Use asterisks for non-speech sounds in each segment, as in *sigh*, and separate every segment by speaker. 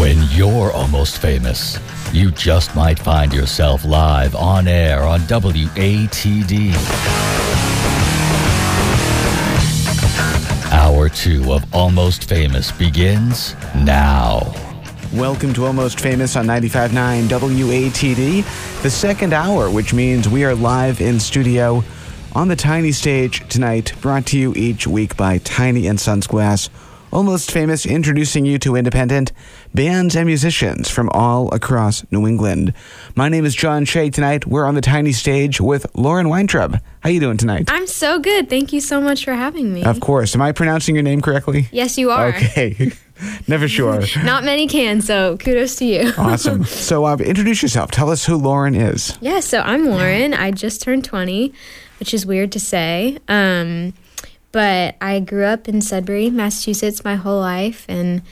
Speaker 1: When you're almost famous, you just might find yourself live on air on WATD. Hour two of Almost Famous begins now.
Speaker 2: Welcome to Almost Famous on 95.9 WATD, the second hour, which means we are live in studio on the tiny stage tonight, brought to you each week by Tiny and Sons Glass. Almost Famous introducing you to independent bands and musicians from all across New England. My name is John Shea. Tonight, we're on the tiny stage with Lauren Weintraub. How you doing tonight?
Speaker 3: I'm so good. Thank you so much for having me.
Speaker 2: Of course. Am I pronouncing your name correctly?
Speaker 3: Yes, you are.
Speaker 2: Okay. *laughs* Never sure. *laughs*
Speaker 3: Not many can, so kudos to you. *laughs*
Speaker 2: awesome. So, uh, introduce yourself. Tell us who Lauren is.
Speaker 3: Yeah, so I'm Lauren. I just turned 20, which is weird to say. Um, but I grew up in Sudbury, Massachusetts, my whole life, and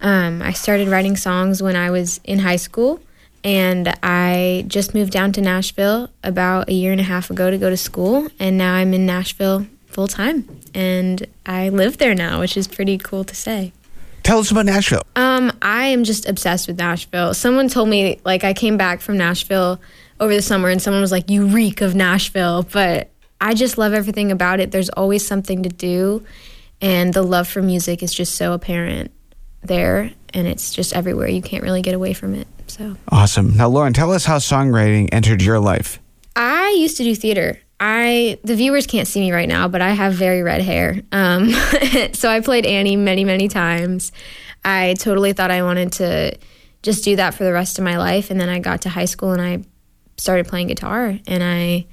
Speaker 3: um, I started writing songs when I was in high school. And I just moved down to Nashville about a year and a half ago to go to school, and now I'm in Nashville full time, and I live there now, which is pretty cool to say.
Speaker 2: Tell us about Nashville.
Speaker 3: Um, I am just obsessed with Nashville. Someone told me, like, I came back from Nashville over the summer, and someone was like, "You reek of Nashville," but I just love everything about it. There's always something to do, and the love for music is just so apparent there, and it's just everywhere. You can't really get away from it. So
Speaker 2: awesome. Now, Lauren, tell us how songwriting entered your life.
Speaker 3: I used to do theater. I the viewers can't see me right now, but I have very red hair. Um, *laughs* so I played Annie many, many times. I totally thought I wanted to just do that for the rest of my life, and then I got to high school and I started playing guitar, and I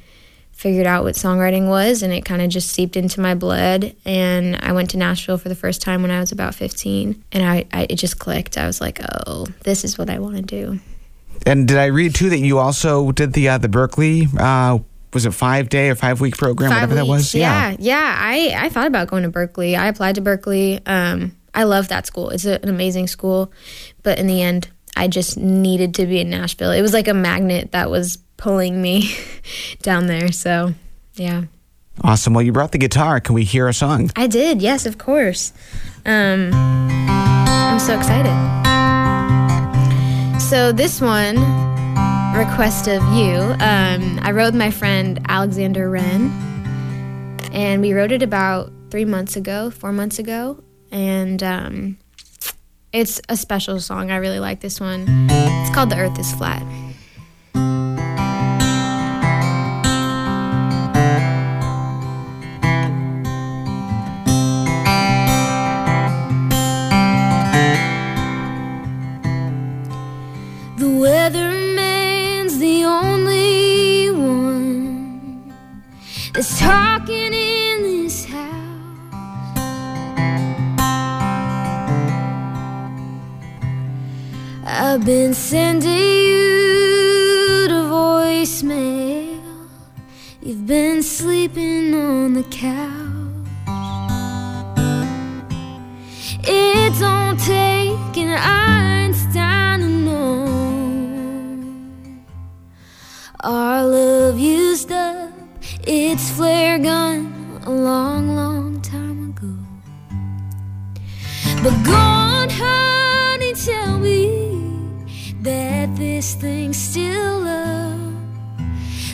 Speaker 3: figured out what songwriting was and it kind of just seeped into my blood. And i went to nashville for the first time when i was about 15 and I, I it just clicked. I was like oh this is what i want to do.
Speaker 2: And did i read too that you also did the uh, the berklee uh, was it five day or five week program
Speaker 3: five
Speaker 2: whatever
Speaker 3: weeks.
Speaker 2: that was
Speaker 3: yeah. Yeah i i thought about going to berklee. I applied to berklee. Um, i love that school. It's a, an amazing school. But in the end i just needed to be in nashville. It was like a magnet that was pulling me *laughs* down there. So, yeah.
Speaker 2: Awesome. Well, you brought the guitar. Can we hear a song?
Speaker 3: I did. Yes, of course. Um, I'm so excited. So this one, request of you. Um, I wrote with my friend Alexander Wren, and we wrote it about three months ago, four months ago, and um, it's a special song. I really like this one. It's called "The Earth Is Flat." Talking in this house. I've been sending you to voicemail. You've been sleeping on the couch. It don't take an Einstein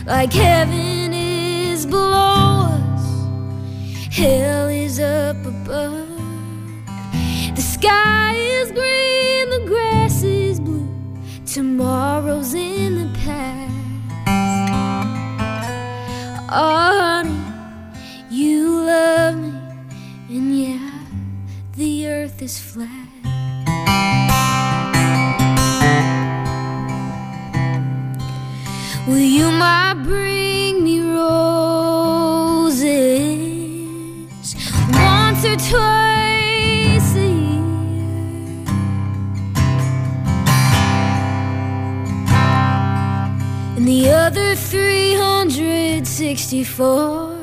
Speaker 3: like heaven is below us, hell is up above. The sky is green, the grass is blue, tomorrow's in the past. Oh, honey, you love me, and yeah, the earth is flat. 364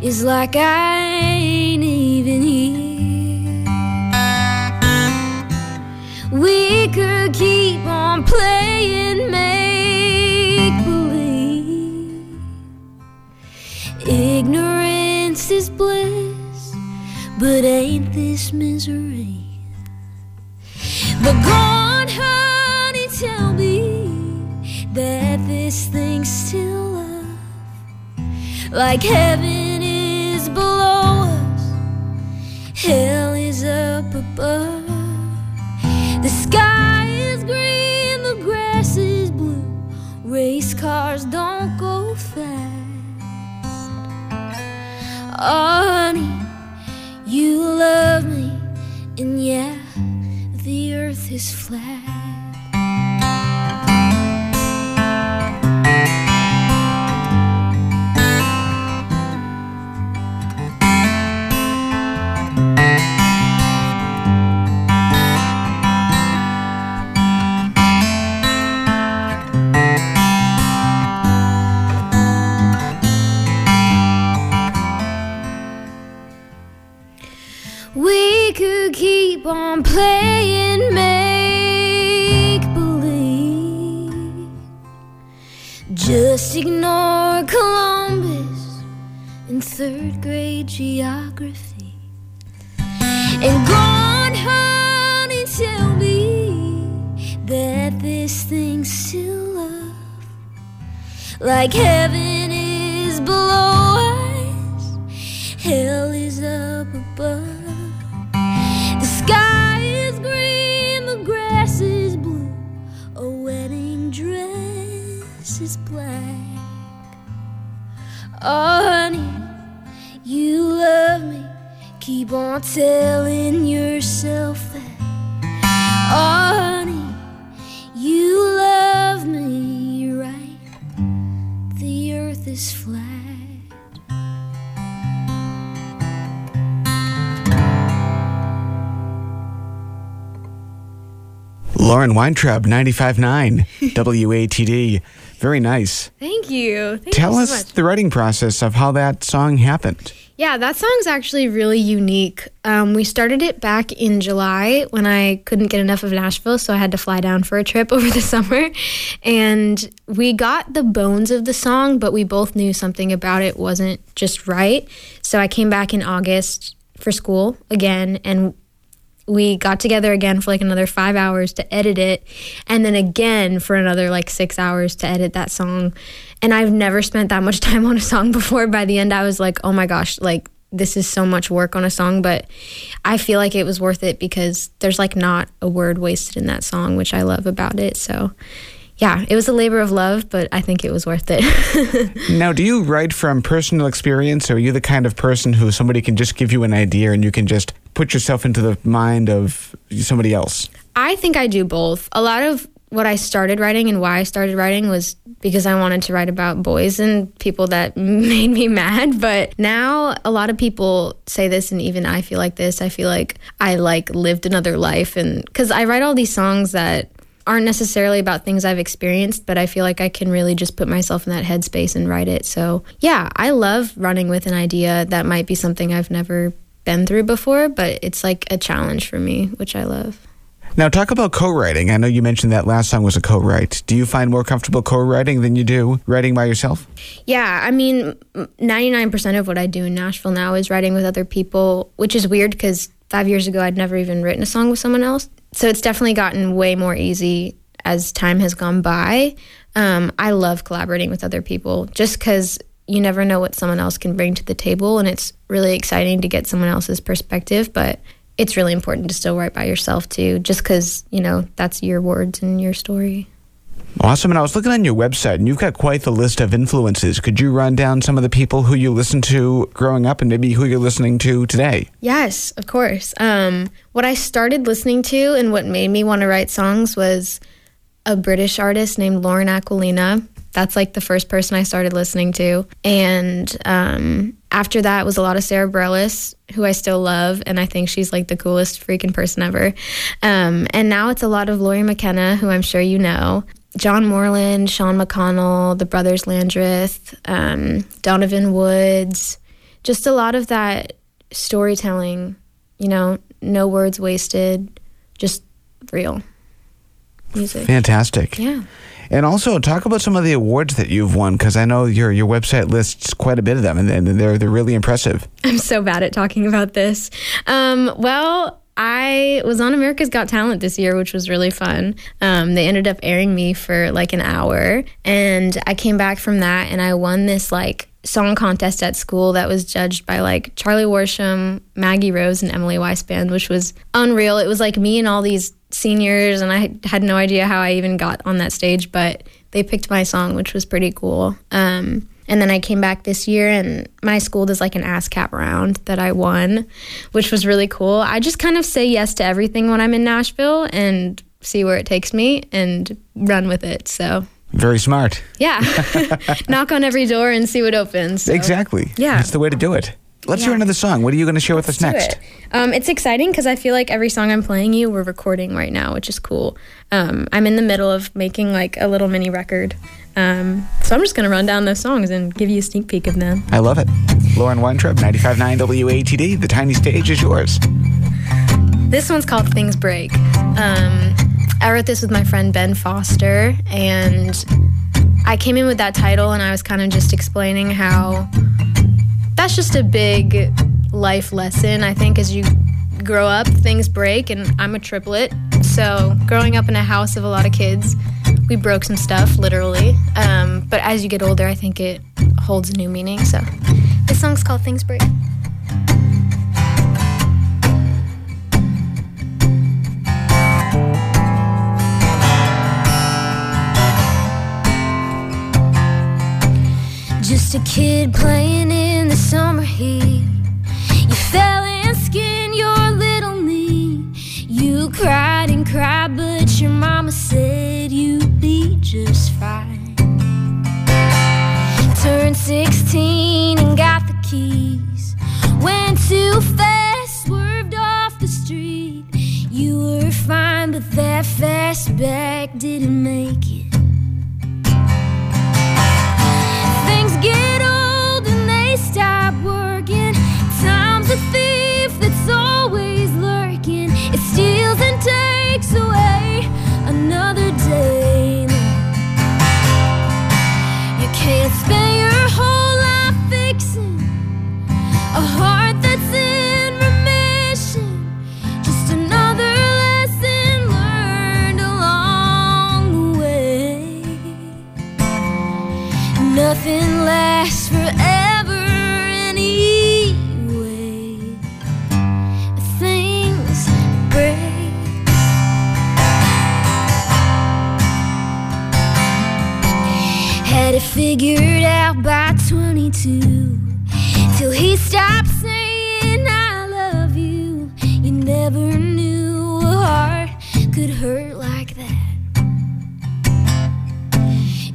Speaker 3: is like I ain't even here. We could keep on playing make believe. Ignorance is bliss, but ain't this misery?
Speaker 4: But go on, honey, tell me that this thing's still. Like heaven is below us, hell is up above. The sky is green, the grass is blue. Race cars don't go fast. Oh, honey, you love me, and yeah, the earth is flat. Playing make believe. Just ignore Columbus in third grade geography. And go on, honey, tell me that this thing's still love. Like heaven is below us, hell is up above. Dress is black. Oh, honey, you love me. Keep on telling yourself that. Oh, honey, you love me right. The earth is flat.
Speaker 2: Lauren Weintraub, 95.9 *laughs* WATD. Very nice.
Speaker 3: Thank you. Thank
Speaker 2: Tell
Speaker 3: you
Speaker 2: us
Speaker 3: much.
Speaker 2: the writing process of how that song happened.
Speaker 3: Yeah, that song's actually really unique. Um, we started it back in July when I couldn't get enough of Nashville, so I had to fly down for a trip *laughs* over the summer. And we got the bones of the song, but we both knew something about it wasn't just right. So I came back in August for school again, and we got together again for like another five hours to edit it and then again for another like six hours to edit that song. And i've never spent that much *laughs* time on a song before. By the end i was like oh my gosh like this is so much work on a song. But i feel like it was worth it because there's like not a word wasted in that song which i love about it. So yeah it was a labor of love but i think it was worth it *laughs*
Speaker 2: Now, do you write from personal experience, or are you the kind of person who somebody can just give you an idea and you can just put yourself into the mind of somebody else?
Speaker 3: I think I do both. A lot of what I started writing and why I started writing was because I wanted to write about boys and people that *laughs* made me mad. But now a lot of people say this, and even I feel like this. I feel like I like lived another life, and because I write all these songs that aren't necessarily about things I've experienced, but I feel like I can really just put myself in that headspace and write it. So yeah, I love running with an idea that might be something I've never been through before, but it's like a challenge for me, which I love.
Speaker 2: Now, talk about co writing. I know you mentioned that last song was a co write. Do you find more comfortable co writing than you do writing by yourself?
Speaker 3: Yeah, I mean, 99% of what I do in Nashville now is writing with other people, which is weird because five years ago I'd never even written a song with someone else. So it's definitely gotten way more easy as time has gone by. Um, I love collaborating with other people just because you never know what someone else can bring to the table, and it's really exciting to get someone else's perspective. But it's really important to still write by yourself too, just because you know that's your words and your story.
Speaker 2: Awesome. And I was looking on your website, and you've got quite the list of influences. Could you run down some of the people who you listened to growing up and maybe who you're listening to today?
Speaker 3: Yes, of course. Um, what I started listening to and what made me want to write songs was a British artist named Lauren Aquilina. That's like the first person I started listening to. And um, after that was a lot of Sara Bareilles, who I still love, and I think she's like the coolest freaking person ever. Um, and now it's a lot of Lori McKenna, who I'm sure you know. John Moreland, Sean McConnell, the brothers Landreth, um, Donovan Woods, just a lot of that storytelling, you know, no words wasted, just real music.
Speaker 2: Fantastic.
Speaker 3: Yeah.
Speaker 2: And also talk about some of the awards that you've won, because I know your your website lists quite a bit of them, and, and they're they're really impressive.
Speaker 3: I'm so bad at talking about this. Um, well, I was on America's Got Talent this year, which was really fun. Um, they ended up airing me for like an hour, and I came back from that and I won this like song contest at school that was judged by like Charlie Worsham, Maggie Rose, and Emily Weisband, which was unreal. It was like me and all these seniors, and I had no idea how I even got on that stage, but they picked my song, which was pretty cool. Um, and then I came back this year, and my school does like an ASCAP round that I won, which was really cool. I just kind of say yes to everything when I'm in Nashville and see where it takes me and run with it. So
Speaker 2: Very smart.
Speaker 3: yeah, *laughs* knock on every door and see what opens. So,
Speaker 2: Exactly.
Speaker 3: Yeah.
Speaker 2: That's the way to do it. Let's hear
Speaker 3: Yeah.
Speaker 2: another song. What are you going to share with us next?
Speaker 3: it. Um, it's exciting because I feel like every song I'm playing you, we're recording right now, which is cool. Um, I'm in the middle of making like a little mini record. Um, so I'm just going to run down those songs and give you a sneak peek of them.
Speaker 2: I love it. Lauren Weintraub, 95.9 WATD. The tiny stage is yours.
Speaker 3: This one's called Things Break. Um, I wrote this with my friend Ben Foster, and I came in with that title, and I was kind of just explaining how that's just a big life lesson. I think as you grow up, things break, and I'm a triplet. So, growing up in a house of a lot of kids, we broke some stuff, literally. Um, but as you get older, I think it holds new meaning. So, this song's called Things Break.
Speaker 4: Just a kid playing said you'd be just fine. Turned 16 and got the keys. Went too fast, swerved off the street. You were fine, but that fastback didn't make it.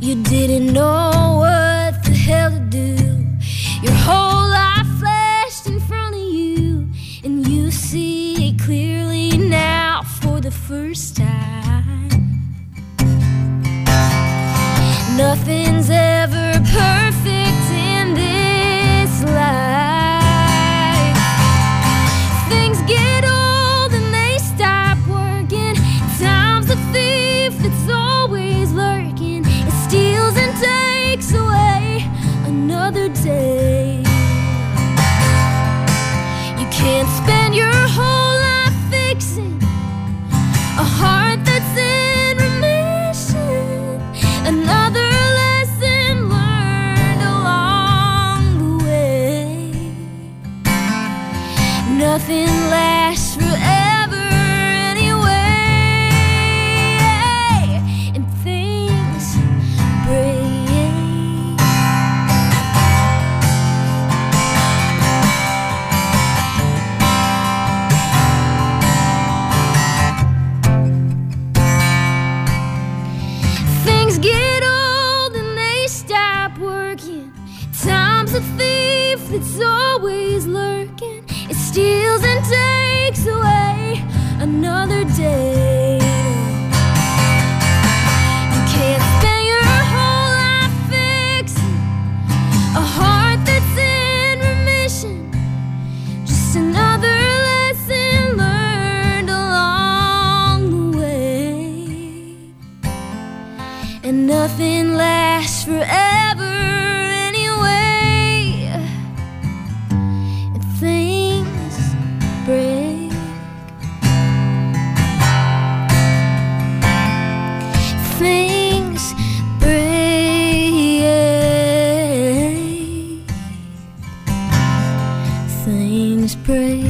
Speaker 4: You didn't know what the hell to do. Your whole life flashed in front of you, and you see it clearly now for the first time. Nothing's ever perfect Nothing lasts forever anyway. And things break. Things break. Things break.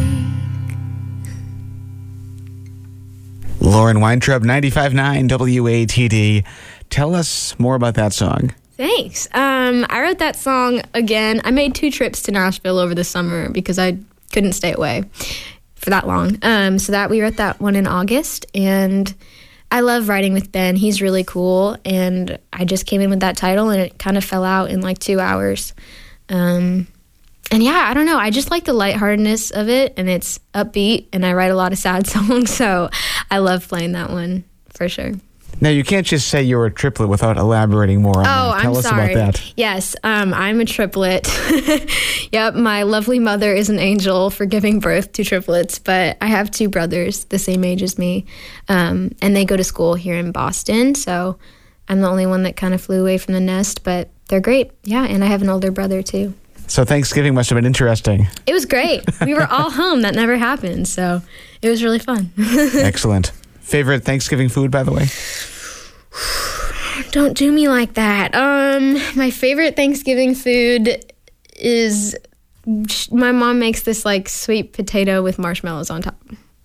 Speaker 2: Lauren Weintraub, 95.9 WATD. Tell us more about that song.
Speaker 3: Thanks. Um, I wrote that song again. I made two trips to Nashville over the summer because I couldn't stay away for that long. Um, so that we wrote that one in August, and I love writing with Ben. He's really cool, and I just came in with that title, and it kind of fell out in like two hours. Um, and yeah, I don't know. I just like the lightheartedness of it, and it's upbeat. And I write a lot of sad *laughs* songs, so I love playing that one for sure.
Speaker 2: Now, you can't just say you're a triplet without elaborating more on
Speaker 3: Oh,
Speaker 2: that. Tell
Speaker 3: I'm
Speaker 2: us
Speaker 3: sorry.
Speaker 2: about that.
Speaker 3: Yes, um, I'm a triplet. *laughs* yep, my lovely mother is an angel for giving birth to triplets, but I have two brothers the same age as me, um, and they go to school here in Boston. So I'm the only one that kind of flew away from the nest, but they're great. Yeah, and I have an older brother too.
Speaker 2: So, Thanksgiving must have been interesting.
Speaker 3: It was great. we were all home. That never happened, so it was really fun. *laughs*
Speaker 2: Excellent. Favorite Thanksgiving food, by the way?
Speaker 3: Don't do me like that. Um, my favorite Thanksgiving food is my mom makes this like sweet potato with marshmallows on top.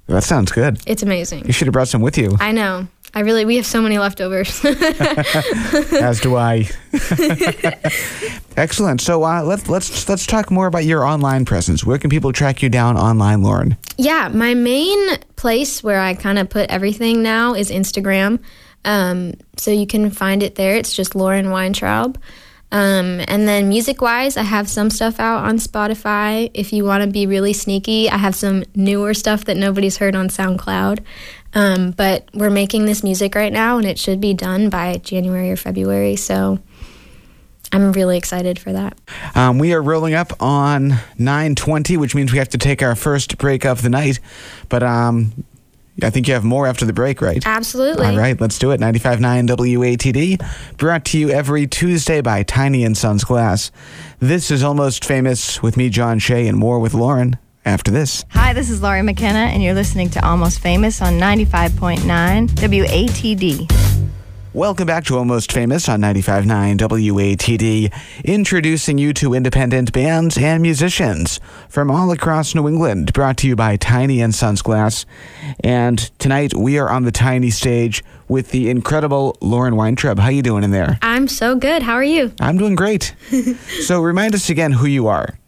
Speaker 2: That sounds good.
Speaker 3: It's amazing.
Speaker 2: You should have brought some with you,
Speaker 3: I know. I really we have so many leftovers. *laughs*
Speaker 2: as do I. *laughs* Excellent. So uh, let's let's let's talk more about your online presence. Where can people track you down online, Lauren?
Speaker 3: yeah, my main place where I kind of put everything now is Instagram. Um, so you can find it there. It's just Lauren Weintraub. Um, and then music wise, I have some stuff out on Spotify. If you want to be really sneaky, I have some newer stuff that nobody's heard on SoundCloud. Um, but we're making this music right now, and it should be done by January or February. So I'm really excited for that.
Speaker 2: Um, we are rolling up on 9:20, which means we have to take our first break of the night. But um, I think you have more after the break, right?
Speaker 3: Absolutely.
Speaker 2: All right, let's do it. 95.9 WATD, brought to you every Tuesday by Tiny and Sons Glass. This is Almost Famous with me, John Shea, and more with Lauren after this.
Speaker 5: Hi, this is Lori McKenna, and you're listening to Almost Famous on 95.9 WATD.
Speaker 2: Welcome back to Almost Famous on 95.9 WATD, introducing you to independent bands and musicians from all across New England, brought to you by Tiny and Sons Glass. And tonight we are on the tiny stage with the incredible Lauren Weintraub. How you doing in there?
Speaker 3: I'm so good. How are you?
Speaker 2: I'm doing great. *laughs* so remind us again who you are.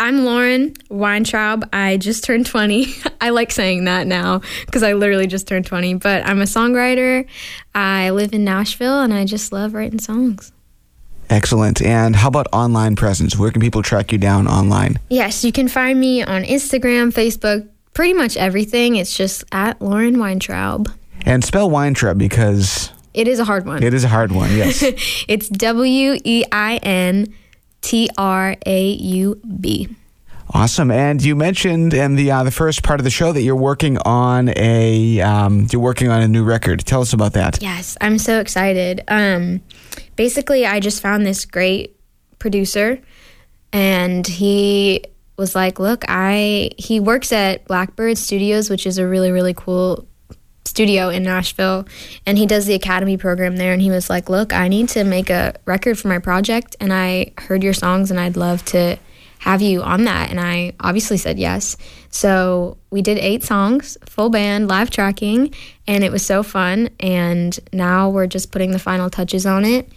Speaker 3: I'm Lauren Weintraub. I just turned 20. *laughs* I like saying that now because I literally just turned 20. But I'm a songwriter. I live in Nashville and I just love writing songs.
Speaker 2: Excellent. And how about online presence? Where can people track you down online?
Speaker 3: Yes, you can find me on Instagram, Facebook, pretty much everything. It's just at Lauren Weintraub.
Speaker 2: And spell Weintraub because
Speaker 3: It is a hard one.
Speaker 2: it is a hard one, yes. *laughs*
Speaker 3: it's W E I N T R A U B.
Speaker 2: Awesome. And you mentioned in the uh, the first part of the show that you're working on a um, you're working on a new record. Tell us about that.
Speaker 3: Yes, I'm so excited. Um, basically, I just found this great producer, and he was like, "Look, I he works at Blackbird Studios, which is a really really cool studio in Nashville, and he does the Academy program there. And he was like, "Look, I need to make a record for my project, and I heard your songs, and I'd love to." have you on that and i obviously said yes so we did eight songs full band live tracking and it was so fun and now we're just putting the final touches on it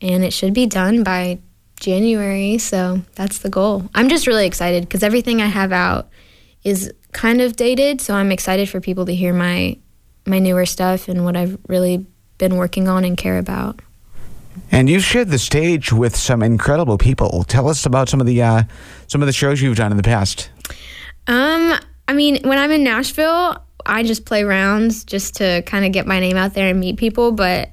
Speaker 3: and it should be done by january so that's the goal i'm just really excited because everything i have out is kind of dated so i'm excited for people to hear my my newer stuff and what i've really been working on and care about
Speaker 2: And you've shared the stage with some incredible people. Tell us about some of the uh, some of the shows you've done in the past.
Speaker 3: Um, I mean, when I'm in Nashville, I just play rounds just to kind of get my name out there and meet people. But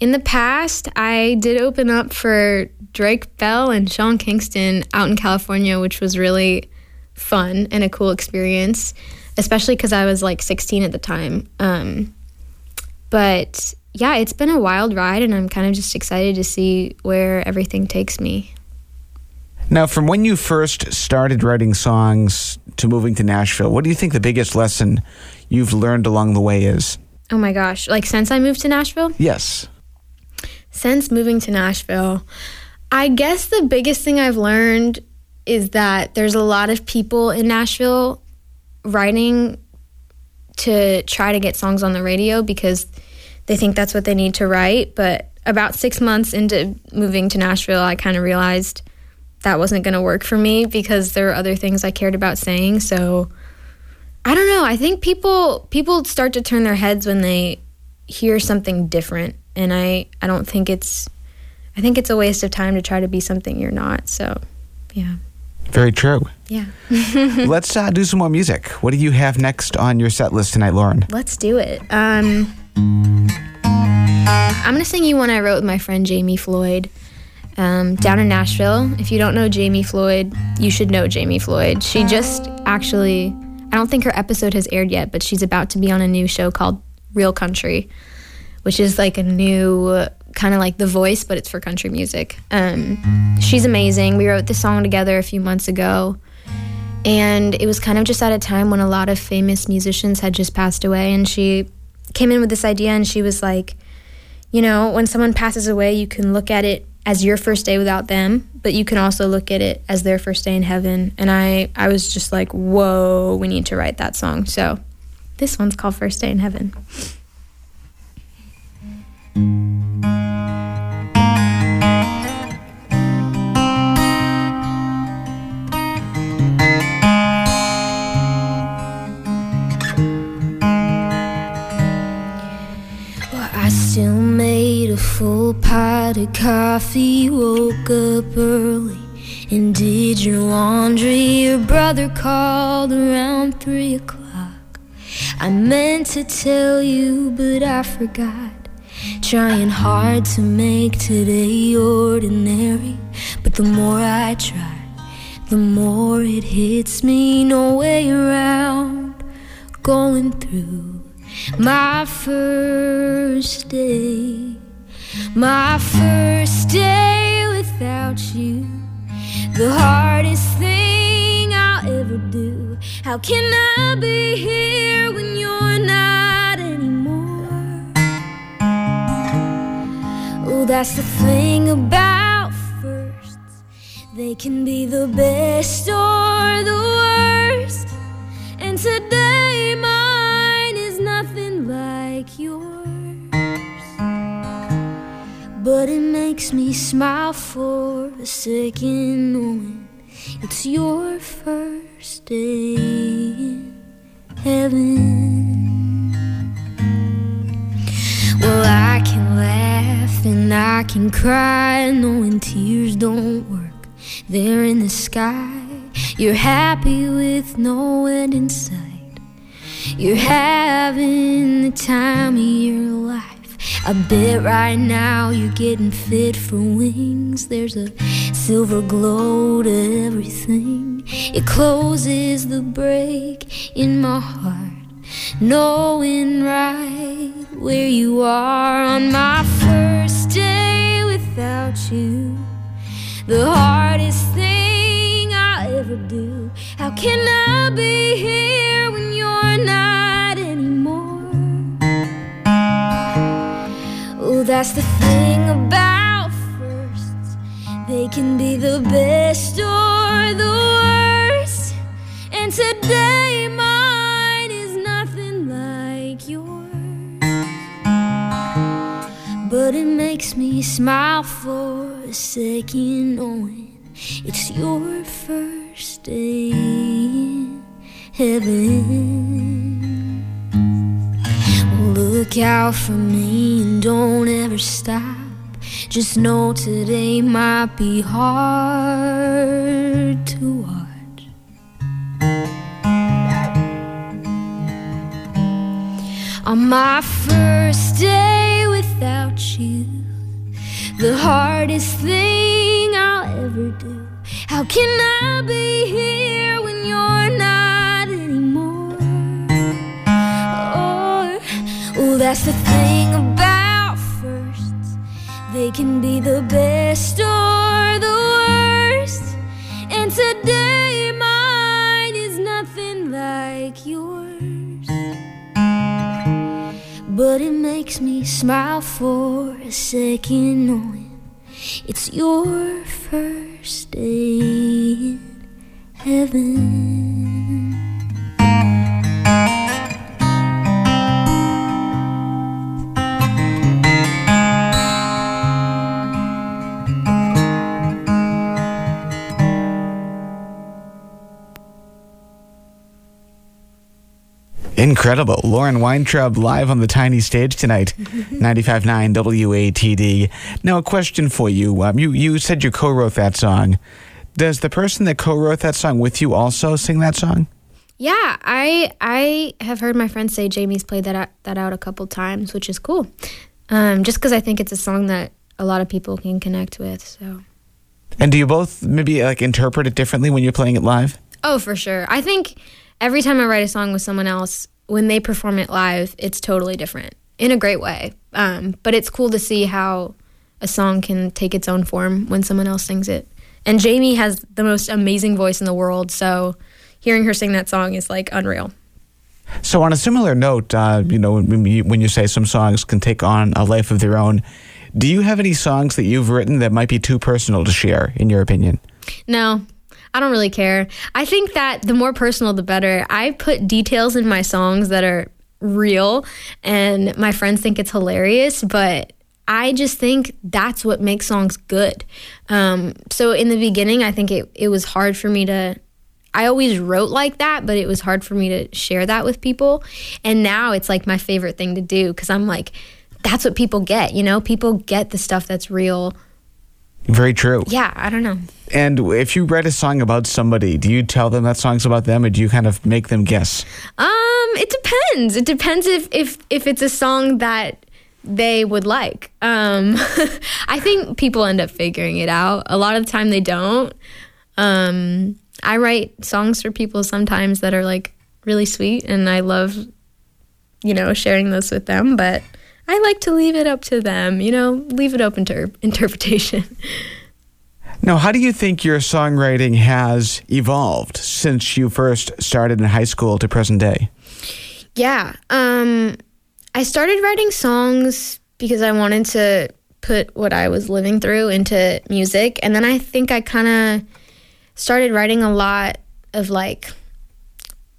Speaker 3: in the past, I did open up for Drake Bell and Sean Kingston out in California, which was really fun and a cool experience, especially because I was like 16 at the time. Um, but yeah, it's been a wild ride, and I'm kind of just excited to see where everything takes me.
Speaker 2: Now, from when you first started writing songs to moving to Nashville, what do you think the biggest lesson you've learned along the way is?
Speaker 3: Oh my gosh, like since I moved to Nashville?
Speaker 2: Yes.
Speaker 3: since moving to Nashville, I guess the biggest thing I've learned is that there's a lot of people in Nashville writing to try to get songs on the radio because they think that's what they need to write. But about six months into moving to Nashville, I kind of realized that wasn't going to work for me because there were other things I cared about saying. So I don't know. I think people people start to turn their heads when they hear something different, and I I don't think it's I think it's a waste of time to try to be something you're not. So yeah.
Speaker 2: Very true.
Speaker 3: Yeah. *laughs*
Speaker 2: Let's uh, do some more music. What do you have next on your set list tonight, Lauren?
Speaker 3: Let's do it. Um, I'm gonna sing you one I wrote with my friend Jamie Floyd. Um, down in Nashville. If you don't know Jamie Floyd, you should know Jamie Floyd. She just actually, I don't think her episode has aired yet, but she's about to be on a new show called Real Country, which is like a new kind of like The Voice, but it's for country music. Um, she's amazing. We wrote this song together a few months ago, and it was kind of just at a time when a lot of famous musicians had just passed away, and she came in with this idea, and she was like, you know, when someone passes away, you can look at it as your first day without them, but you can also look at it as their first day in heaven. And I, I was just like, whoa, we need to write that song. So this one's called First Day in Heaven.
Speaker 4: Full pot of coffee, woke up early and did your laundry. Your brother called around three o'clock. I meant to tell you, but I forgot. Trying hard to make today ordinary, but the more I try, the more it hits me. No way around going through my first day. My first day without you, the hardest thing I'll ever do. How can I be here when you're not anymore? Oh, that's the thing about firsts, they can be the best or the worst. And today, mine but it makes me smile for a second knowing it's your first day in heaven. Well, I can laugh and I can cry, knowing tears don't work. They're in the sky. You're happy with no end in sight. You're having the time of your life. I bet right now you're getting fit for wings. There's a silver glow to everything. It closes the break in my heart, knowing right where you are on my first day without you. The hardest thing I'll ever do. How can I be here when you're not that's the thing about firsts. They can be the best or the worst. And today mine is nothing like yours. But it makes me smile for a second knowing it's your first day in heaven. Look out for me and don't ever stop. Just know today might be hard to watch. On my first day without you, the hardest thing I'll ever do. How can I be here when you're that's the thing about firsts. They can be the best or the worst. And today mine is nothing like yours. But it makes me smile for a second knowing it's your first day in heaven.
Speaker 2: Incredible. Lauren Weintraub live on the tiny stage tonight, *laughs* 95.9 WATD. Now, a question for you. Um, you. You said you co wrote that song. Does the person that co wrote that song with you also sing that song?
Speaker 3: Yeah, I I have heard my friends say Jamie's played that out, that out a couple times, which is cool. Um, just because I think it's a song that a lot of people can connect with. So.
Speaker 2: And do you both maybe like interpret it differently when you're playing it live?
Speaker 3: Oh, for sure. I think every time I write a song with someone else, when they perform it live, it's totally different in a great way. Um, but it's cool to see how a song can take its own form when someone else sings it. And Jamie has the most amazing voice in the world, so hearing her sing that song is like unreal.
Speaker 2: So, on a similar note, uh, you know, when you, when you say some songs can take on a life of their own, do you have any songs that you've written that might be too personal to share, in your opinion?
Speaker 3: No, I don't really care. I think that the more personal, the better. I put details in my songs that are real, and my friends think it's hilarious, but I just think that's what makes songs good. Um, so in the beginning, I think it, it was hard for me to. I always wrote like that, but it was hard for me to share that with people. And now it's like my favorite thing to do because I'm like, that's what people get, you know? People get the stuff that's real.
Speaker 2: Very true.
Speaker 3: Yeah, I don't know.
Speaker 2: And if you write a song about somebody, do you tell them that song's about them, or do you kind of make them guess?
Speaker 3: Um, it depends. It depends if if if it's a song that they would like. Um, *laughs* I think people end up figuring it out. A lot of the time they don't. Um, I write songs for people sometimes that are like really sweet, and I love, you know, sharing those with them. But I like to leave it up to them. You know, leave it open to *laughs* interpretation.
Speaker 2: Now, how do you think your songwriting has evolved since you first started in high school to present day?
Speaker 3: Yeah. Um, I started writing songs because I wanted to put what I was living through into music. And then I think I kind of started writing a lot of like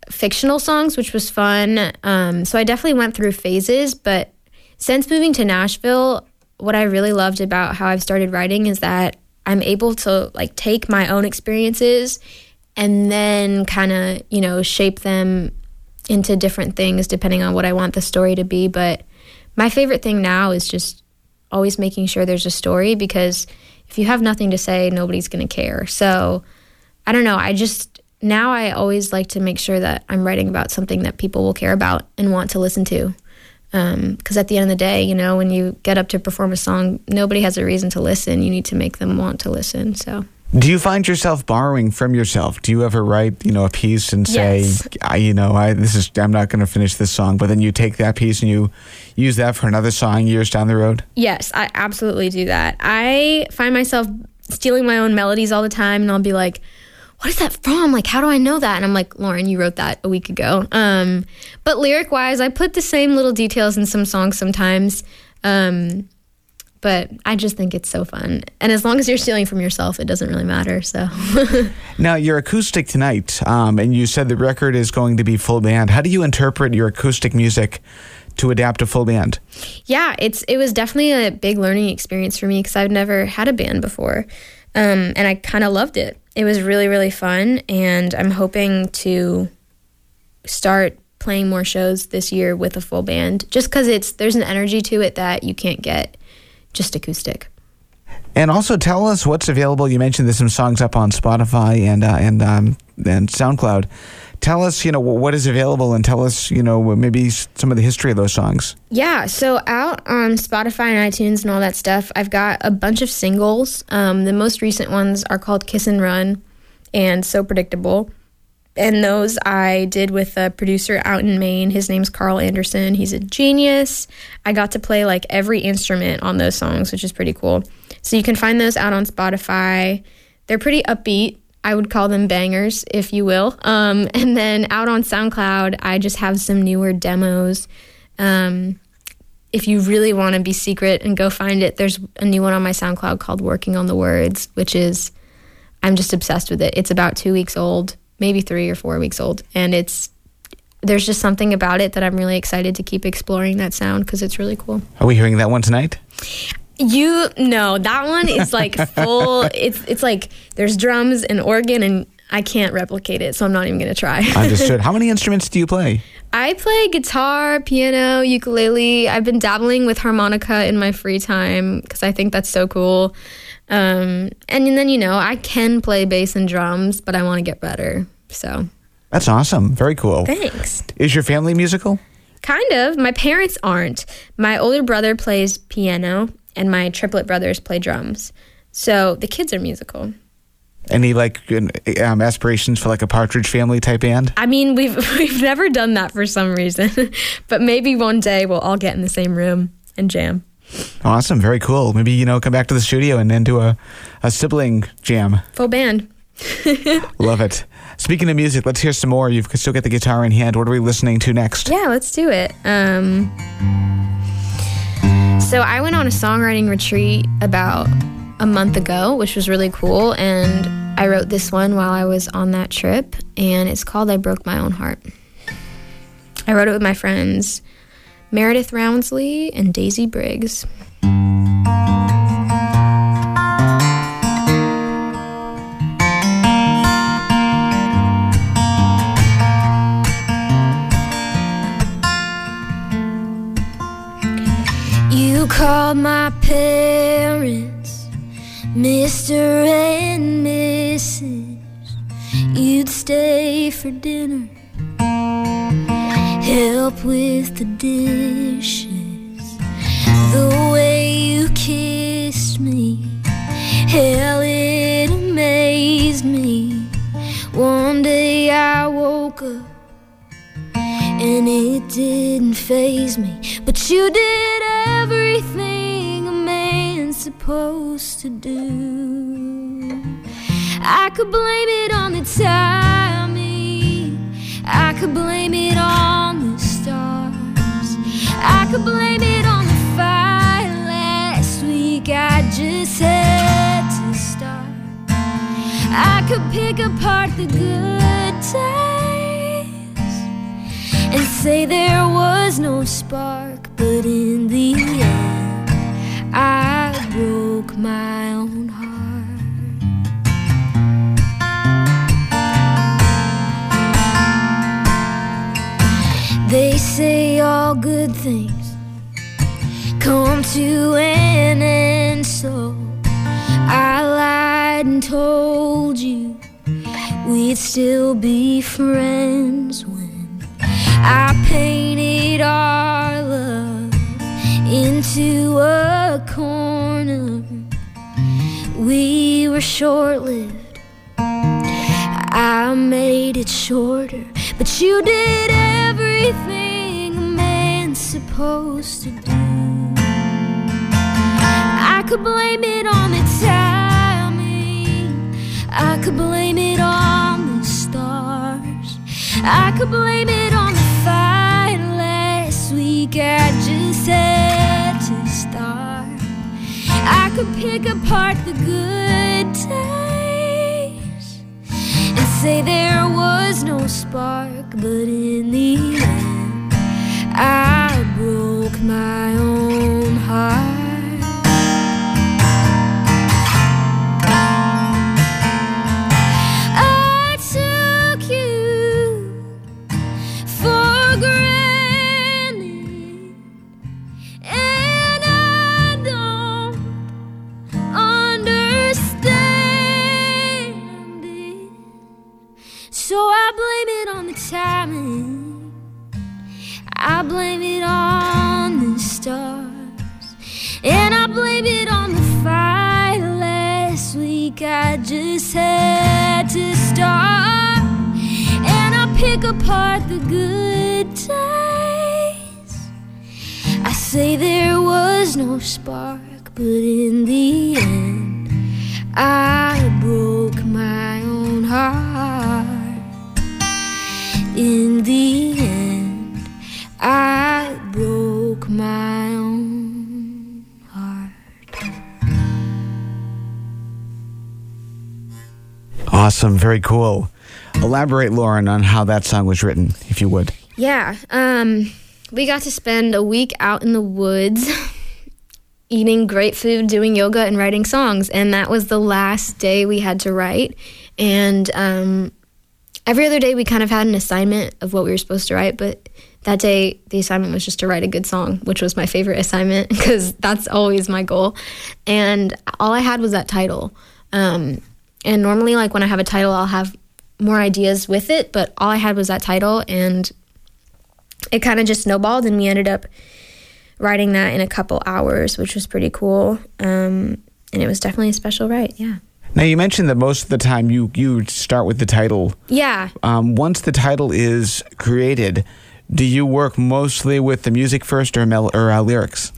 Speaker 3: fictional songs, which was fun. Um, so I definitely went through phases. But since moving to Nashville, what I really loved about how I've started writing is that I'm able to like take my own experiences and then kind of, you know, shape them into different things depending on what I want the story to be. But my favorite thing now is just always making sure there's a story because if you have nothing to say, nobody's going to care. So I don't know. I just now I always like to make sure that I'm writing about something that people will care about and want to listen to. Because um, at the end of the day, you know, when you get up to perform a song, nobody has a reason to listen. You need to make them want to listen. So.
Speaker 2: Do you find yourself borrowing from yourself? Do you ever write, you know, a piece and say,
Speaker 3: yes.
Speaker 2: I, you know, I this is I'm not going to finish this song, but then you take that piece and you use that for another song years down the road?
Speaker 3: Yes, I absolutely do that. I find myself stealing my own melodies all the time, and I'll be like, "What is that from? Like, how do I know that?" And I'm like, "Lauren, you wrote that a week ago." Um, but lyric wise, I put the same little details in some songs sometimes. Um, but I just think it's so fun. And as long as you're stealing from yourself, it doesn't really matter. So *laughs*
Speaker 2: now you're acoustic tonight, um, and you said the record is going to be full band. How do you interpret your acoustic music to adapt to full band?
Speaker 3: Yeah, it's it was definitely a big learning experience for me because I've never had a band before, um, and I kind of loved it. It was really really fun, and I'm hoping to start playing more shows this year with a full band just because it's there's an energy to it that you can't get just acoustic.
Speaker 2: And also tell us what's available. You mentioned there's some songs up on Spotify and uh, and um, and SoundCloud. Tell us, you know, what is available, and tell us, you know, maybe some of the history of those songs.
Speaker 3: Yeah, so out on Spotify and iTunes and all that stuff, I've got a bunch of singles. Um, the most recent ones are called "Kiss and Run" and "So Predictable." and those I did with a producer out in Maine. His name's Carl Anderson. He's a genius. I got to play like every instrument on those songs, which is pretty cool. So you can find those out on Spotify. They're pretty upbeat. I would call them bangers, if you will. Um, and then out on SoundCloud, I just have some newer demos. Um, if you really want to be secret and go find it, there's a new one on my SoundCloud called Working on the Words, which is, I'm just obsessed with it. It's about two weeks old maybe three or four weeks old. And it's there's just something about it that I'm really excited to keep exploring that sound because it's really cool.
Speaker 2: Are we hearing that one tonight?
Speaker 3: You no, that one is like *laughs* full. it's it's like there's drums and organ and I can't replicate it, so I'm not even going to try.
Speaker 2: I understood. How *laughs* many instruments do you play?
Speaker 3: I play guitar, piano, ukulele. I've been dabbling with harmonica in my free time because I think that's so cool. Um, and then, you know, I can play bass and drums, but I want to get better. So
Speaker 2: That's awesome. Very cool.
Speaker 3: thanks.
Speaker 2: Is your family musical?
Speaker 3: Kind of. My parents aren't. My older brother plays piano, and my triplet brothers play drums. So the kids are musical.
Speaker 2: Any like um, aspirations for like a Partridge Family type band?
Speaker 3: I mean, we've *laughs* we've never done that for some reason, *laughs* but maybe one day we'll all get in the same room and jam.
Speaker 2: Awesome. Very cool. Maybe you know come back to the studio and then do a, a sibling jam.
Speaker 3: Full band. *laughs*
Speaker 2: Love it. Speaking of music, let's hear some more. You've still got the guitar in hand. What are we listening to next?
Speaker 3: Yeah, let's do it. Um, so I went on a songwriting retreat about a month ago, which was really cool, and I wrote this one while I was on that trip, and it's called "I Broke My Own Heart." I wrote it with my friends Meredith Roundsley and Daisy Briggs.
Speaker 4: Called my parents Mr. and Mrs. You'd stay for dinner, help with the dishes. The way you kissed me, hell, it amazed me. One day I woke up and it didn't phase me. But you did everything a man's supposed to do. I could blame it on the timing, I could blame it on the stars, I could blame it on the fight last week. I just had to start. I could pick apart the good times say there was no spark, but in the end, I broke my own heart. They say all good things come to an end, so I lied and told you we'd still be friends I painted our love into a corner. We were short lived. I made it shorter, but you did everything a man's supposed to do. I could blame it on the timing. I could blame it on the stars. I could blame it on I just had to start. I could pick apart the good times and say there was no spark, but in the end, I broke my own heart. Blame it on the stars, and I blame it on the fight last week. I just had to start, and I pick apart the good times. I say there was no spark, but in the end, I broke my own heart. In the
Speaker 2: Awesome. Very cool. Elaborate, Lauren, on how that song was written, if you would.
Speaker 3: Yeah. Um, we got to spend a week out in the woods *laughs* eating great food, doing yoga, and writing songs. And that was the last day we had to write. And um, every other day we kind of had an assignment of what we were supposed to write, but that day the assignment was just to write a good song, which was my favorite *laughs* assignment because that's always my goal. And all I had was that title. Um, and normally, like when I have a title, I'll have more ideas with it, but all I had was that title, and it kind of just snowballed, and we ended up writing that in a couple hours, which was pretty cool. Um, and it was definitely a special write, yeah.
Speaker 2: Now you mentioned that most of the time you you start with the title.
Speaker 3: Yeah.
Speaker 2: Um, once the title is created, do you work mostly with the music first or mel- or uh, lyrics?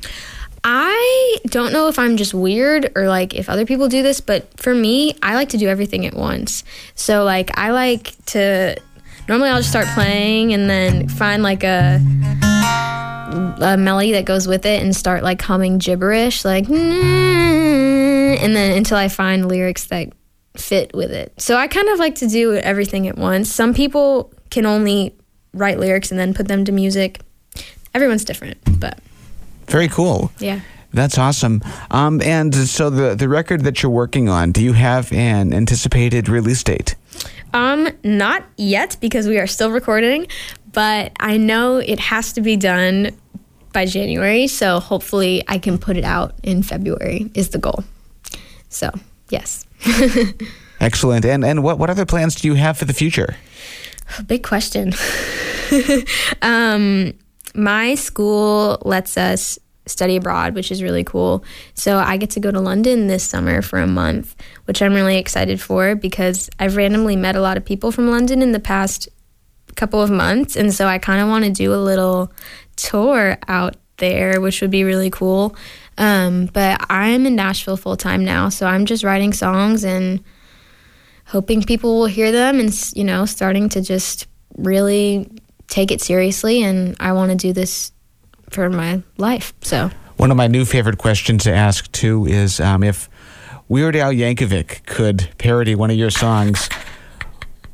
Speaker 3: I don't know if I'm just weird or like if other people do this, but for me, I like to do everything at once. So like I like to normally I'll just start playing and then find like a a melody that goes with it and start like humming gibberish like and then until I find lyrics that fit with it. So I kind of like to do everything at once. Some people can only write lyrics and then put them to music. Everyone's different, but
Speaker 2: Very cool.
Speaker 3: yeah.
Speaker 2: That's awesome. Um, and so the the record that you're working on, do you have an anticipated release date?
Speaker 3: Um, not yet because we are still recording, but I know it has to be done by January, so hopefully I can put it out in February is the goal. So, yes. *laughs*
Speaker 2: Excellent. And and what what other plans do you have for the future?
Speaker 3: Big question. *laughs* um, my school lets us study abroad, which is really cool. So I get to go to London this summer for a month, which I'm really excited for because I've randomly met a lot of people from London in the past couple of months. And so I kind of want to do a little tour out there, which would be really cool. Um, but I'm in Nashville full time now. So I'm just writing songs and hoping people will hear them and you know starting to just really take it seriously and i want to do this for my life so.
Speaker 2: One of my new favorite questions to ask too is um, if Weird Al Yankovic could parody one of your songs,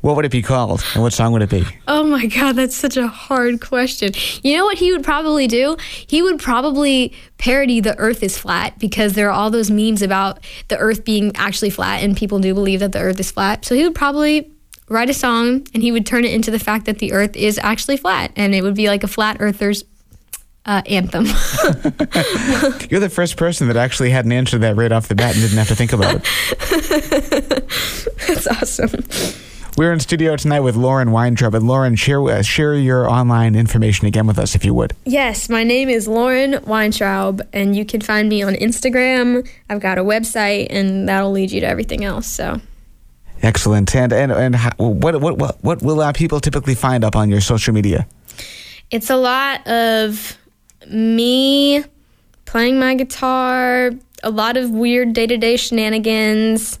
Speaker 2: what would it be called, and what song would it be?
Speaker 3: oh my god that's such a hard question. You know what he would probably do? He would probably parody the earth is flat because there are all those memes about the earth being actually flat and people do believe that the earth is flat. So he would probably write a song and he would turn it into the fact that the earth is actually flat and it would be like a flat earthers uh, anthem *laughs*
Speaker 2: You're the first person that actually had an answer to that right off the bat and didn't have to think about it. *laughs*
Speaker 3: that's awesome
Speaker 2: We're in studio tonight with Lauren Weintraub. And Lauren, share uh, share your online information again with us if you would.
Speaker 3: Yes, my name is Lauren Weintraub, and you can find me on Instagram. I've got a website, and that'll lead you to everything else. So,
Speaker 2: Excellent. And and and how, what what what will uh, people typically find up on your social media?
Speaker 3: it's a lot of me playing my guitar, a lot of weird day to day shenanigans,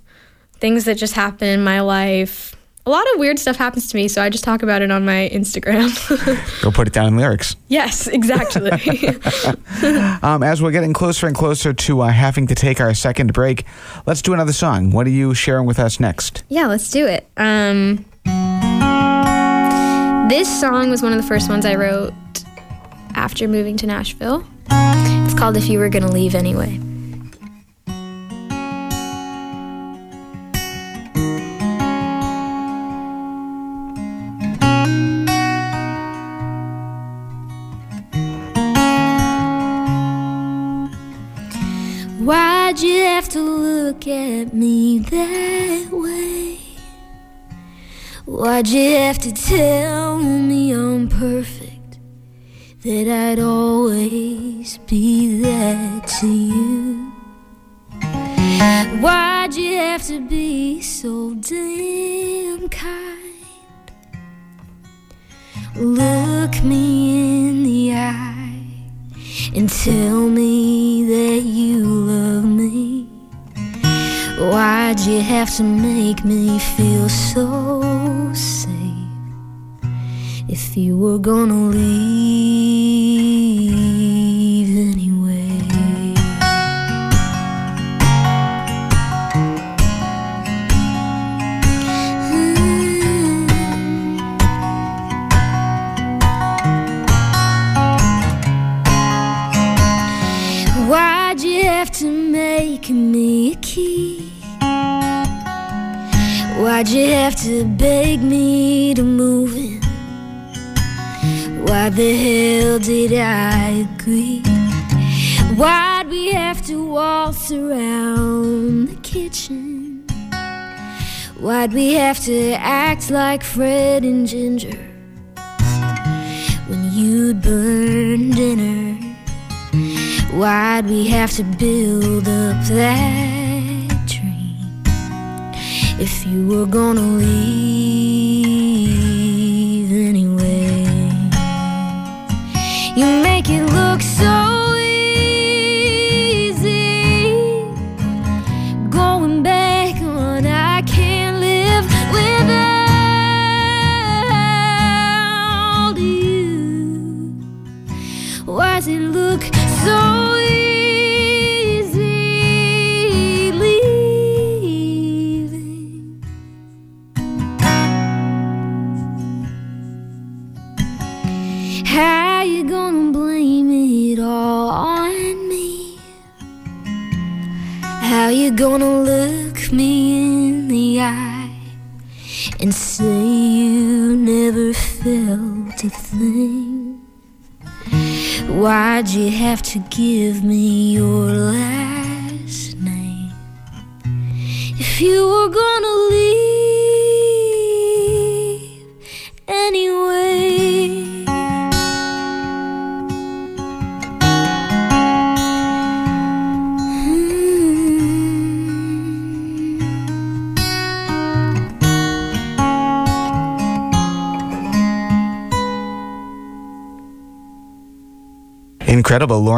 Speaker 3: things that just happen in my life. A lot of weird stuff happens to me, so I just talk about it on my Instagram. *laughs*
Speaker 2: Go put it down in lyrics.
Speaker 3: yes, exactly. *laughs*
Speaker 2: Um, as we're getting closer and closer to uh, having to take our second break, let's do another song. What are you sharing with us next?
Speaker 3: Yeah, let's do it. Um, this song was one of the first ones I wrote after moving to Nashville. It's called If You Were Gonna Leave Anyway.
Speaker 4: Why'd you have to look at me that way? Why'd you have to tell me I'm perfect? That I'd always be that to you? Why'd you have to be so damn kind? Look me in the eye and tell me that you love me. Why'd you have to make me feel so safe? If you were gonna leave Why'd you have to beg me to move in? Why the hell did I agree? Why'd we have to waltz around the kitchen? Why'd we have to act like Fred and Ginger when you'd burn dinner? Why'd we have to build up that if you were gonna leave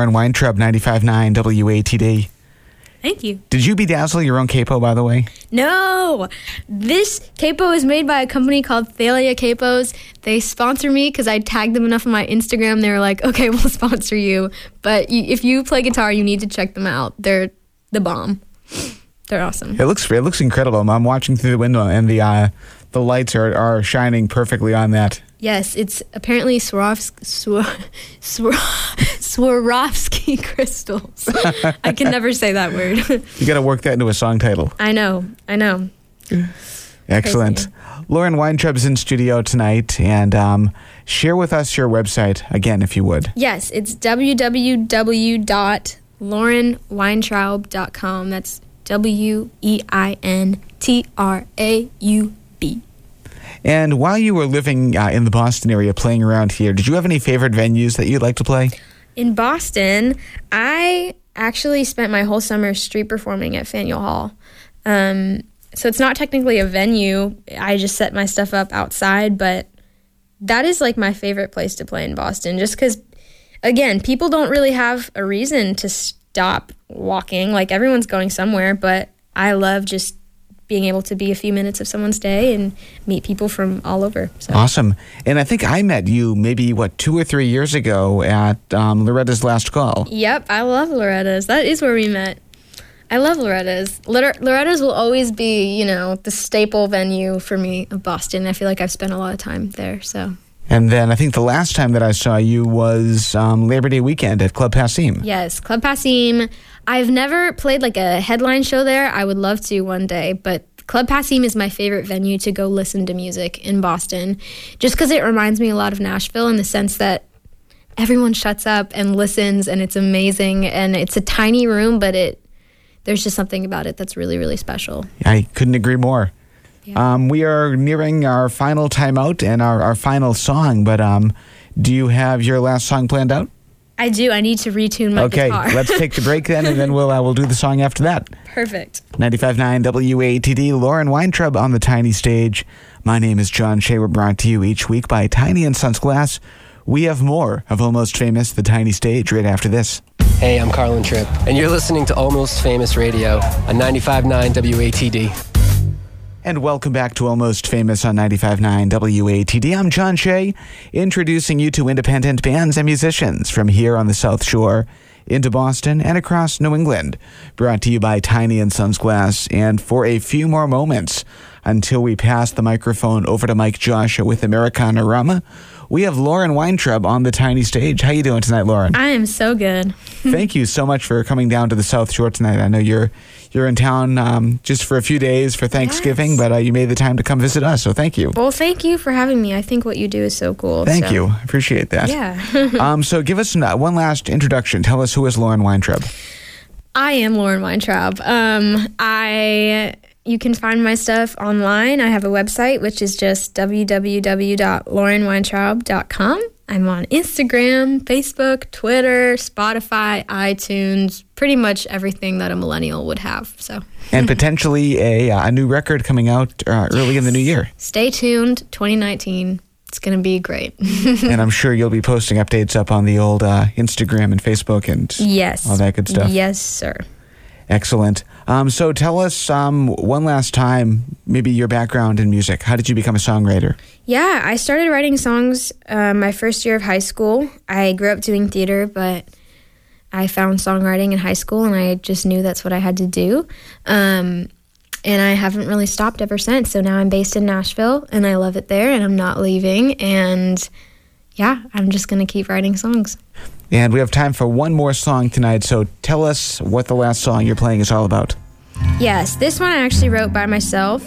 Speaker 2: Lauren Weintraub, 95.9 WATD.
Speaker 3: Thank you.
Speaker 2: Did you bedazzle your own capo, by the way?
Speaker 3: No, this capo is made by a company called Thalia Capos. They sponsor me because I tagged them enough on my Instagram. They were like, "Okay, *laughs* we'll sponsor you, but y- if you play guitar, you need to check them out. They're the bomb. They're awesome."
Speaker 2: It looks it looks incredible. I'm watching through the window, and the uh, the lights are, are shining perfectly on that.
Speaker 3: Yes, it's apparently Swarovski, Swar, *laughs* Swar, Swarovski *laughs* crystals. *laughs* I can never say that word.
Speaker 2: You got to work that into a song title.
Speaker 3: I know, I know.
Speaker 2: Excellent.
Speaker 3: Crazy.
Speaker 2: Lauren Weintraub's in studio tonight, and um, share with us your website again, if you would.
Speaker 3: Yes, it's www.laurenweintraub.com. That's W E I N T R A U B.
Speaker 2: And while you were living uh, in the Boston area, playing around here, did you have any favorite venues that you'd like to play?
Speaker 3: In Boston, I actually spent my whole summer street performing at Faneuil Hall. Um, so it's not technically a venue. I just set my stuff up outside, but that is like my favorite place to play in Boston just because, again, people don't really have a reason to stop walking. Like everyone's going somewhere, but I love just being able to be a few minutes of someone's day and meet people from all over. So.
Speaker 2: Awesome. And I think I met you maybe, what, two or three years ago at um, Loretta's Last Call.
Speaker 3: Yep, I love Loretta's. That is where we met. I love Loretta's. Loretta's will always be, you know, the staple venue for me of Boston. I feel like I've spent a lot of time there. So,
Speaker 2: And then I think the last time that I saw you was um, Labor Day weekend at Club Passim.
Speaker 3: yes, Club Passim. I've never played like a headline show there. I would love to one day, but Club Passim is my favorite venue to go listen to music in Boston just because it reminds me a lot of Nashville in the sense that everyone shuts up and listens and it's amazing and it's a tiny room but it there's just something about it that's really really special
Speaker 2: I couldn't agree more.
Speaker 3: Yeah.
Speaker 2: Um, we are nearing our final timeout and our, our final song, but um, do you have your last song planned out?
Speaker 3: I do i need to retune my
Speaker 2: okay,
Speaker 3: guitar Okay,
Speaker 2: let's take the break then, and then *laughs* we'll uh, we'll do the song after that.
Speaker 3: perfect
Speaker 2: 95.9 WATD, Lauren Weintraub on the tiny stage. My name is John Shea. We're brought to you each week by Tiny and Sons Glass. We have more of Almost Famous, the tiny stage, right after this.
Speaker 6: Hey, I'm Carlin Tripp, and you're listening to Almost Famous Radio on 95.9 WATD.
Speaker 2: And welcome back to Almost Famous on 95.9 WATD. I'm John Shea, introducing you to independent bands and musicians from here on the South Shore into Boston and across New England. Brought to you by Tiny and Sons Glass. And for a few more moments until we pass the microphone over to Mike Joshua with Americana Rama, we have Lauren Weintraub on the tiny stage. How you doing tonight, Lauren?
Speaker 3: I am so good. *laughs*
Speaker 2: Thank you so much for coming down to the South Shore tonight. I know you're you're in town um, just for a few days for Thanksgiving,
Speaker 3: Yes.
Speaker 2: but uh, you made the time to come visit us, so thank you.
Speaker 3: Well, thank you for having me. I think what you do is so cool.
Speaker 2: Thank
Speaker 3: so-
Speaker 2: you. Appreciate that.
Speaker 3: Yeah. *laughs*
Speaker 2: um, so give us uh, one last introduction. Tell us who is Lauren Weintraub.
Speaker 3: I am Lauren Weintraub. Um, I you can find my stuff online. I have a website which is just www.laurenweintraub.com. I'm on Instagram, Facebook, Twitter, Spotify, iTunes, pretty much everything that a millennial would have. So
Speaker 2: And potentially a, uh, a new record coming out uh, early in the new year.
Speaker 3: stay tuned. 2019. It's gonna be great. *laughs*
Speaker 2: and I'm sure you'll be posting updates up on the old uh, Instagram and Facebook and
Speaker 3: yes.
Speaker 2: all that good stuff.
Speaker 3: Yes, sir.
Speaker 2: Excellent. Um, so tell us um, one last time, maybe your background in music. How did you become a songwriter?
Speaker 3: Yeah, I started writing songs uh, my first year of high school. I grew up doing theater, but I found songwriting in high school, and I just knew that's what I had to do. Um, and I haven't really stopped ever since. So now I'm based in Nashville, and I love it there, and I'm not leaving. And yeah, I'm just gonna keep writing songs.
Speaker 2: And we have time for one more song tonight. So tell us what the last song you're playing is all about.
Speaker 3: Yes, this one I actually wrote by myself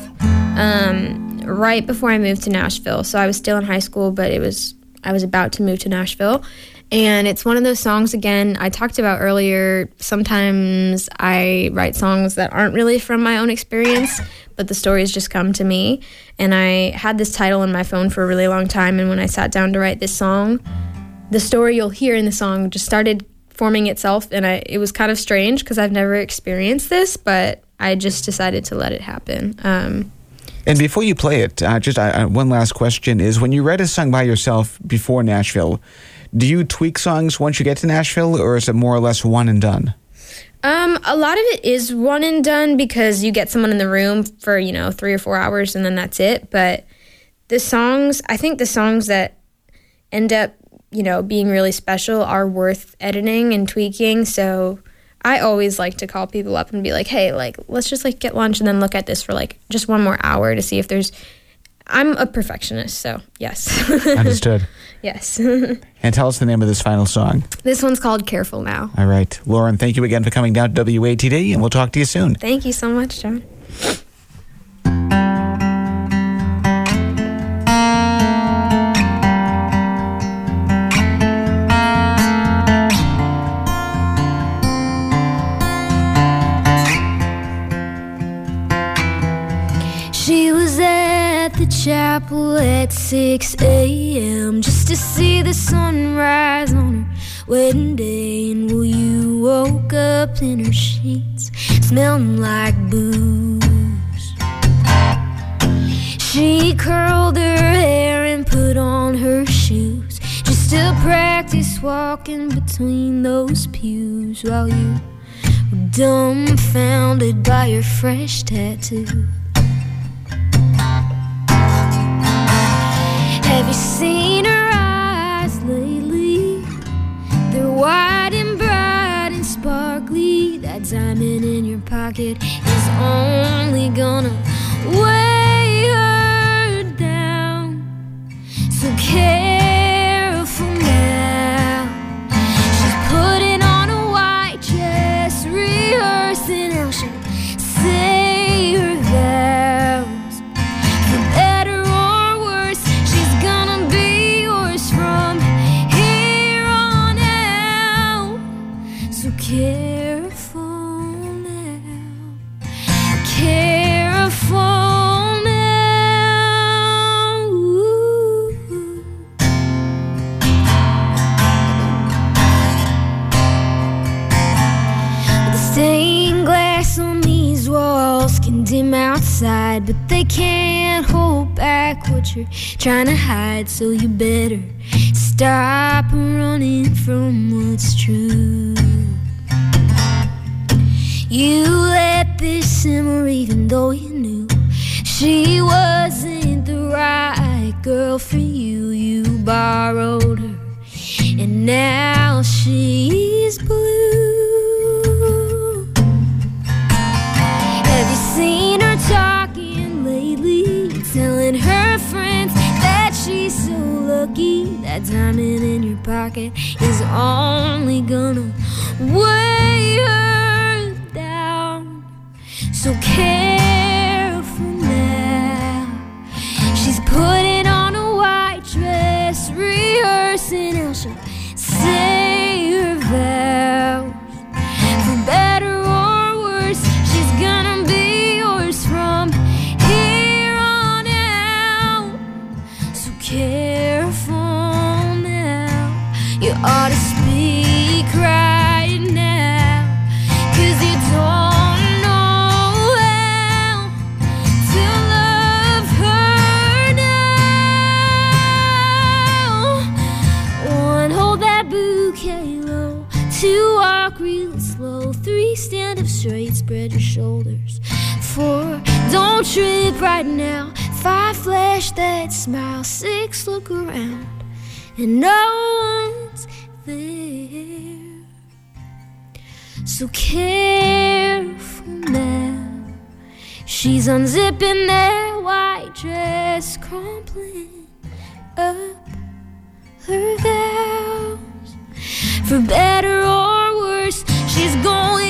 Speaker 3: um, right before I moved to Nashville. So I was still in high school, but it was I was about to move to Nashville. And it's one of those songs again I talked about earlier. Sometimes I write songs that aren't really from my own experience, but the stories just come to me. And I had this title on my phone for a really long time. And when I sat down to write this song, the story you'll hear in the song just started forming itself and I, it was kind of strange because I've never experienced this, but I just decided to let it happen. Um,
Speaker 2: And before you play it, uh, just uh, one last question is when you write a song by yourself before Nashville, do you tweak songs once you get to Nashville or is it more or less one and done?
Speaker 3: um, a lot of it is one and done because you get someone in the room for, you know, three or four hours and then that's it. But the songs, I think the songs that end up, you know, being really special are worth editing and tweaking. So I always like to call people up and be like, hey, like, let's just like get lunch and then look at this for like just one more hour to see if there's. I'm a perfectionist, so yes. *laughs*
Speaker 2: Understood.
Speaker 3: yes. *laughs*
Speaker 2: and tell us the name of this final song.
Speaker 3: this one's called Careful Now.
Speaker 2: All right. Lauren, thank you again for coming down to WATD and we'll talk to you soon.
Speaker 3: Thank you so much, John.
Speaker 4: Chapel at 6 a.m. just to see the sunrise on her wedding day. And well, you woke up in her sheets, smelling like booze. She curled her hair and put on her shoes just to practice walking between those pews while you were dumbfounded by your fresh tattoo. Have you seen her eyes lately? They're wide and bright and sparkly. That diamond in your pocket is only gonna weigh her down. So careful trying to hide. So you better stop running from what's true. You let this simmer even though you knew she wasn't the right girl for you. You borrowed her, and now she's blue. She's so lucky pocket is only gonna weigh her down. So careful now. She's putting on a white dress, rehearsing how she'll say her vows. For better or worse, she's gonna be yours from here on out. So careful ought to speak right now. Cause you don't know how to love her now. One, hold that bouquet low. Two, walk real slow. Three, stand up straight, spread your shoulders. Four, don't trip right now. Five, flash that smile. Six, look around. And no one's So careful now, she's unzipping that white dress, crumpling up her vows. For better or worse, she's going.